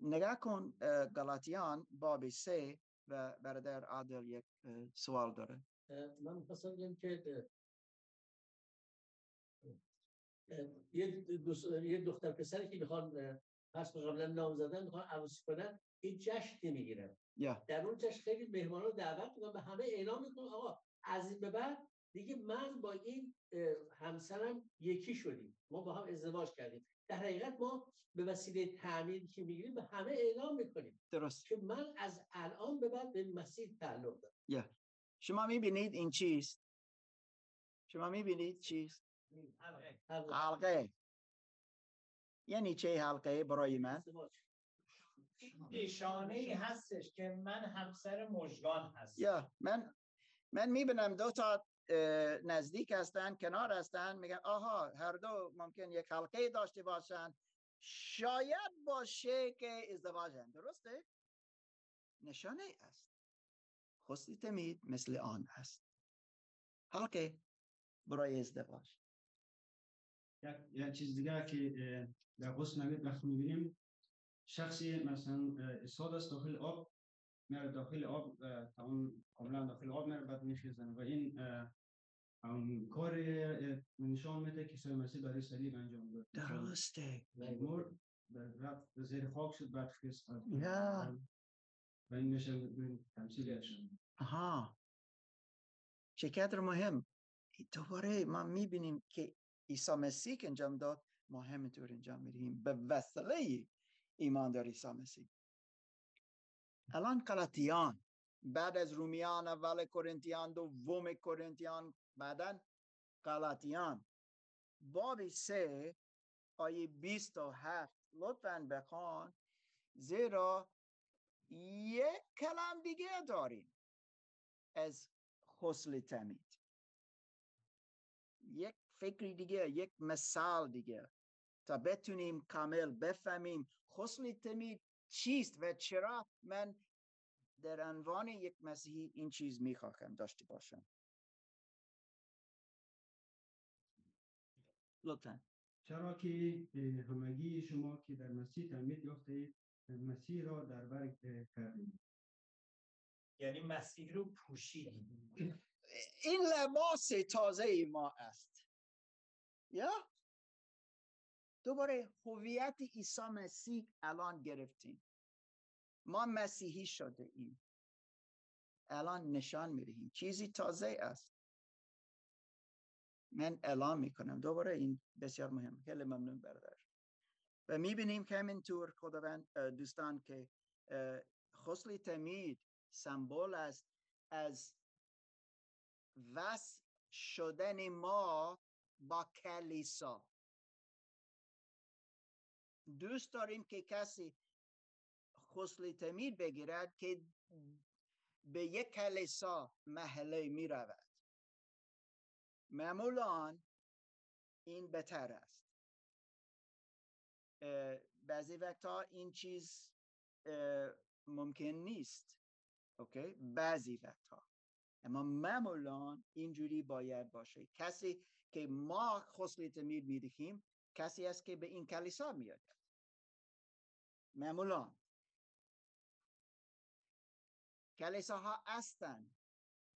نگاه کن گلاتیان باب سه و برادر عادل یک سوال داره. من می‌خواستم که یه دختر پسری که می‌خوان پس قبلا نام زدن می‌خوان عروسی کنن این جشن می‌گیرن. yeah. در اون جشن خیلی مهمان رو دعوت می‌کنن به همه اعلام می‌کنن آقا از این به بعد دیگه من با این همسرم یکی شدیم. ما با هم ازدواج کردیم. در حقیقت ما به وسیله تعمیر که می‌گیریم به همه اعلام می‌کنیم. درست. که من از الان به بعد به مسیح تعلق دارم. yeah. شما می‌بینید این چیست؟ شما می‌بینید چیست؟ حلقه. یعنی چه حلقه برای من؟ نشانه ای هستش که من همسر مژگان هستم. یا. من من می‌بینم دو تا نزدیک هستن کنار هستن میگن آها هر دو ممکن یک حلقه داشته باشن. شاید باشه که ازدواجن درسته؟ نشانه است. خستی تمید مثل آن است. حلقه برای ازدواج. یک چیز دیگه که در غسل نمید وقتی می‌بینیم. شخصی مثلا اصاد است داخل آب میره داخل آب تمام کاملا داخل آب میره بعد میخیزن و این کار نشان میده که سوی مسیح برای صلیب انجام داد. درسته. مر رفت زیر خاک شد بعد خیست یا و این میشه تمثیلش آها. چقدر مهم. دوباره ما می‌بینیم که عیسی مسیح که انجام داد ما همینطور انجام میدیم به وسیله ایمان در عیسی مسیح. الان قلطیان بعد از رومیان اول کرنتیان دوم کرنتیان بعدا قلطیان باب سه آیه بیست و هفت. لطفا بخوان. زیرا یک کلام دیگه داریم از خسل تمید. یک فکری دیگه یک مثال دیگه. تا بتونیم کامل بفهمیم خسل تمید چیست و چرا من در عنوان یک مسیحی این چیز می‌خواهم داشته باشم لطفا. چرا که همگی شما که در مسیح تعمید یافته مسیح را در بر کردیم. یعنی مسیح رو پوشیدیم این لباس تازه ما است. یا؟ دوباره هویت عیسی مسیح الان گرفتیم. ما مسیحی شده ایم. الان نشان می‌دهیم. چیزی تازه است. من اعلام می‌کنم. دوباره این بسیار مهم. خیلی ممنون برادر. و می‌بینیم که همینطور خداوند دوستان که خسل تمید سمبل است از وصل شدن ما با کلیسا. دوست داریم که کسی خسل تمید بگیرد که به یک کلیسا محله می رود. معمولا این بهتر است. بعضی وقتا این چیز ممکن نیست. اوکی؟ بعضی وقتا اما معمولا اینجوری باید باشه. کسی که ما خسلی تمید می‌دهیم کسی است که به این کلیسا میاد معمولا کلیساها هستند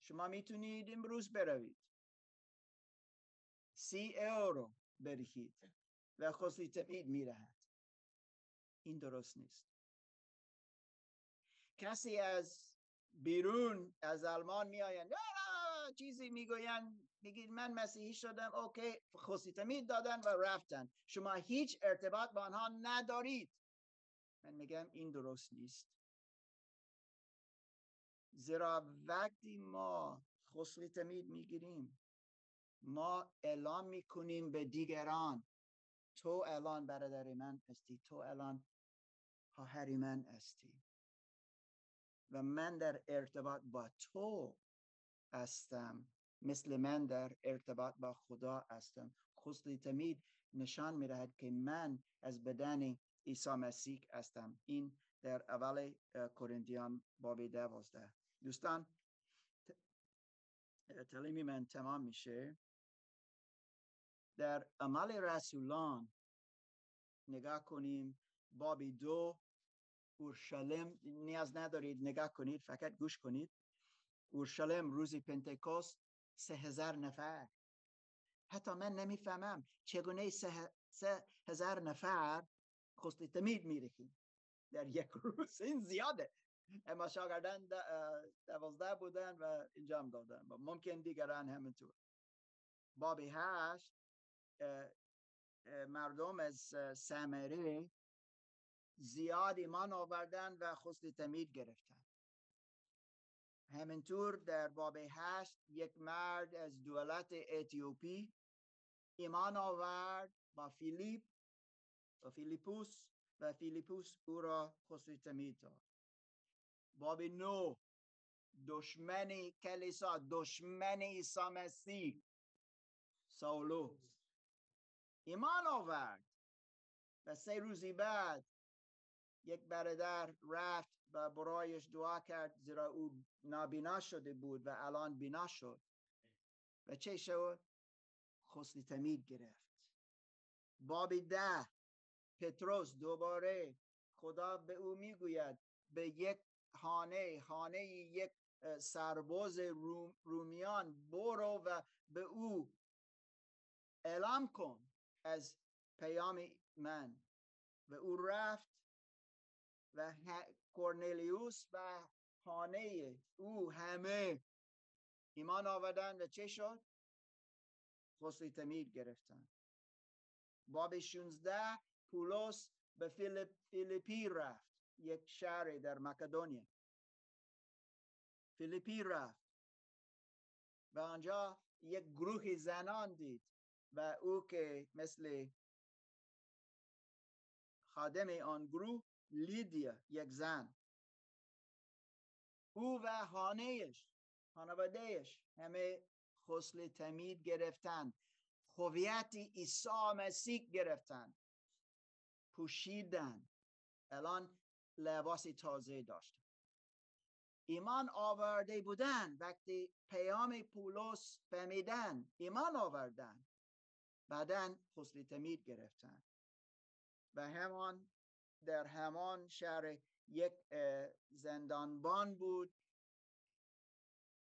شما می‌تونید امروز بروید. سی اورو بدهید و خسلی تمید میرهد. این درست نیست. کسی از بیرون از آلمان میآیند چیزی می‌گویند. میگید من مسیحی شدم. اوکی. خصی تمید دادن و رفتن. شما هیچ ارتباط با آنها ندارید. من میگم این درست نیست. زیرا وقتی ما خسلی تمید می‌گیریم ما اعلام می‌کنیم به دیگران تو الان برادر من هستی تو الان خواهر من هستی و من در ارتباط با تو هستم مثل من در ارتباط با خدا هستم. خسلی تمید نشان می که من از بدن عیسی مسیح هستم. این در اول کورنتیان باب دوازده. دوستان تعلیمی من تمام میشه. در عمل رسولان نگاه کنیم. بابی دو اورشلیم نیاز ندارید نگاه کنید فقط گوش کنید. اورشلیم روزی پنتکوست سه هزار نفر. حتی من نمی‌فهمم چگونه سه, سه هزار نفر خستی تمید میرخیم در یک روز این زیاده. اما شاگردان دوازده بودن و انجام دادن. ممکن دیگران همینطور. بابی هشت مردم از سامری زیاد ایمان آوردن و خسل تمید گرفتن. همینطور در باب هشت یک مرد از دولت اتیوپی ایمان آورد با فیلیپ و فیلیپوس و فیلیپوس او را خسل تمید داد. باب نو. دشمن کلیسا دشمن عیسی مسیح. ساولوس ایمان آورد. و سه روزی بعد یک برادر رفت و برایش دعا کرد زیرا او نابینا شده بود و الان بینا شد. و چه شد؟ خسلی تمید گرفت. بابی ده. پتروس دوباره خدا به او می‌گوید به یک خانه خانه یک سرباز رومیان برو و به او اعلام کن از پیام من. و او رفت و کورنلیوس و خانه او همه ایمان آوردن و چه شد؟ خسلی تمید گرفتن باب 16 پولس به فیلیپ، فیلیپی رفت یک شهر در مکدونیا فیلیپی رفت و آنجا یک گروه زنان دید و او که مثل خادم آن گروه لیدیا یک زن. او و خانهش خانوادهش همه خسل تمید گرفتن هویت عیسی مسیح گرفتن پوشیدن الان لباسی تازه داشتن ایمان آورده بودن. وقتی پیام پولس فهمیدن ایمان آوردن بعدا خسل تمید گرفتن. و همان در همان شهر یک زندانبان بود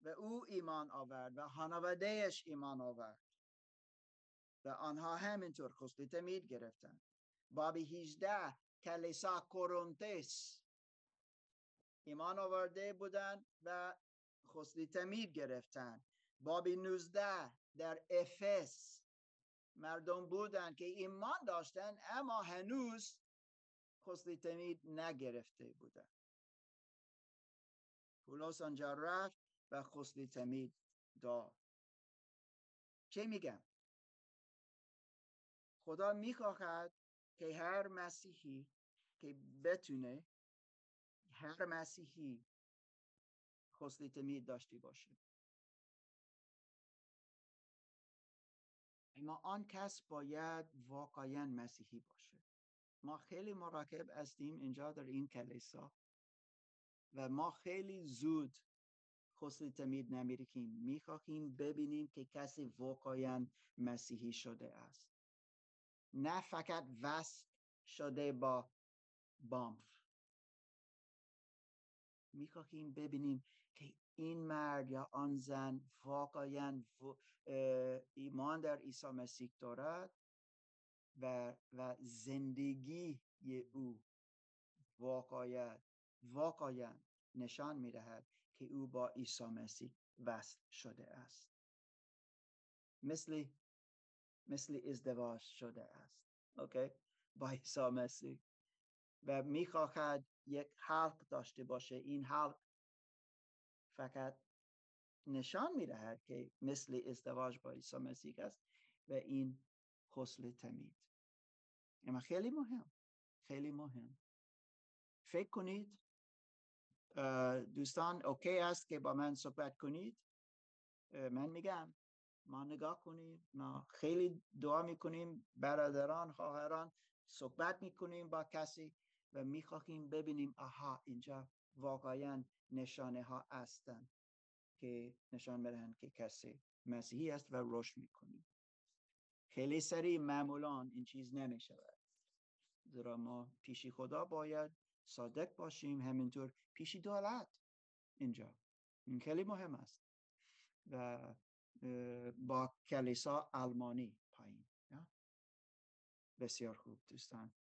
و او ایمان آورد و خانوادهش ایمان آورد. و آنها همینطور خسلی تمید گرفتن. بابی 18 کلیسا کورونتس ایمان آورده بودن و خسلی تمید گرفتن. بابی 19 در افس مردم بودن که ایمان داشتن اما هنوز خسلی تمید نگرفته بودن. پولس آنجا رفت و خسلی تمید داد. چه میگم؟ خدا می‌خواهد که هر مسیحی که بتونه هر مسیحی خسلی تمید داشته باشه. اما آن کس باید واقعا مسیحی باشه. ما خیلی مراکب هستیم اینجا در این کلیسا و ما خیلی زود خسل تمید نمیرکیم می‌خواهیم ببینیم که کسی واقعا مسیحی شده است. نه فقط وصل شده با بامف می‌خواهیم ببینیم که این مرد یا آن زن واقعا ایمان در عیسی مسیح دارد و, و زندگی او واقعا واقعا نشان می‌دهد که او با عیسی مسیح وصل شده است. مثل مثل ازدواج شده است. اوکی؟ با عیسی مسیح. و می‌خواهد یک حلق داشته باشه. این حلق فقط نشان می‌دهد که مثل ازدواج با عیسی مسیح است و این خسل تمید. اما خیلی مهم خیلی مهم. فکر کنید دوستان اوکی است که با من صحبت کنید؟ من میگم ما نگاه کنیم ما خیلی دعا می‌کنیم برادران خواهران صحبت می‌کنیم با کسی. و می‌خواهیم ببینیم آها اینجا واقعا نشانه ها هستند که نشان بدهند که کسی مسیحی است و رشد می‌کنیم. خیلی سریع معمولا این چیز نمی شود زیرا ما پیشی خدا باید صادق باشیم همینطور پیشی دولت اینجا. این خیلی مهم است. و با کلیسا آلمانی پایین بسیار خوب دوستان.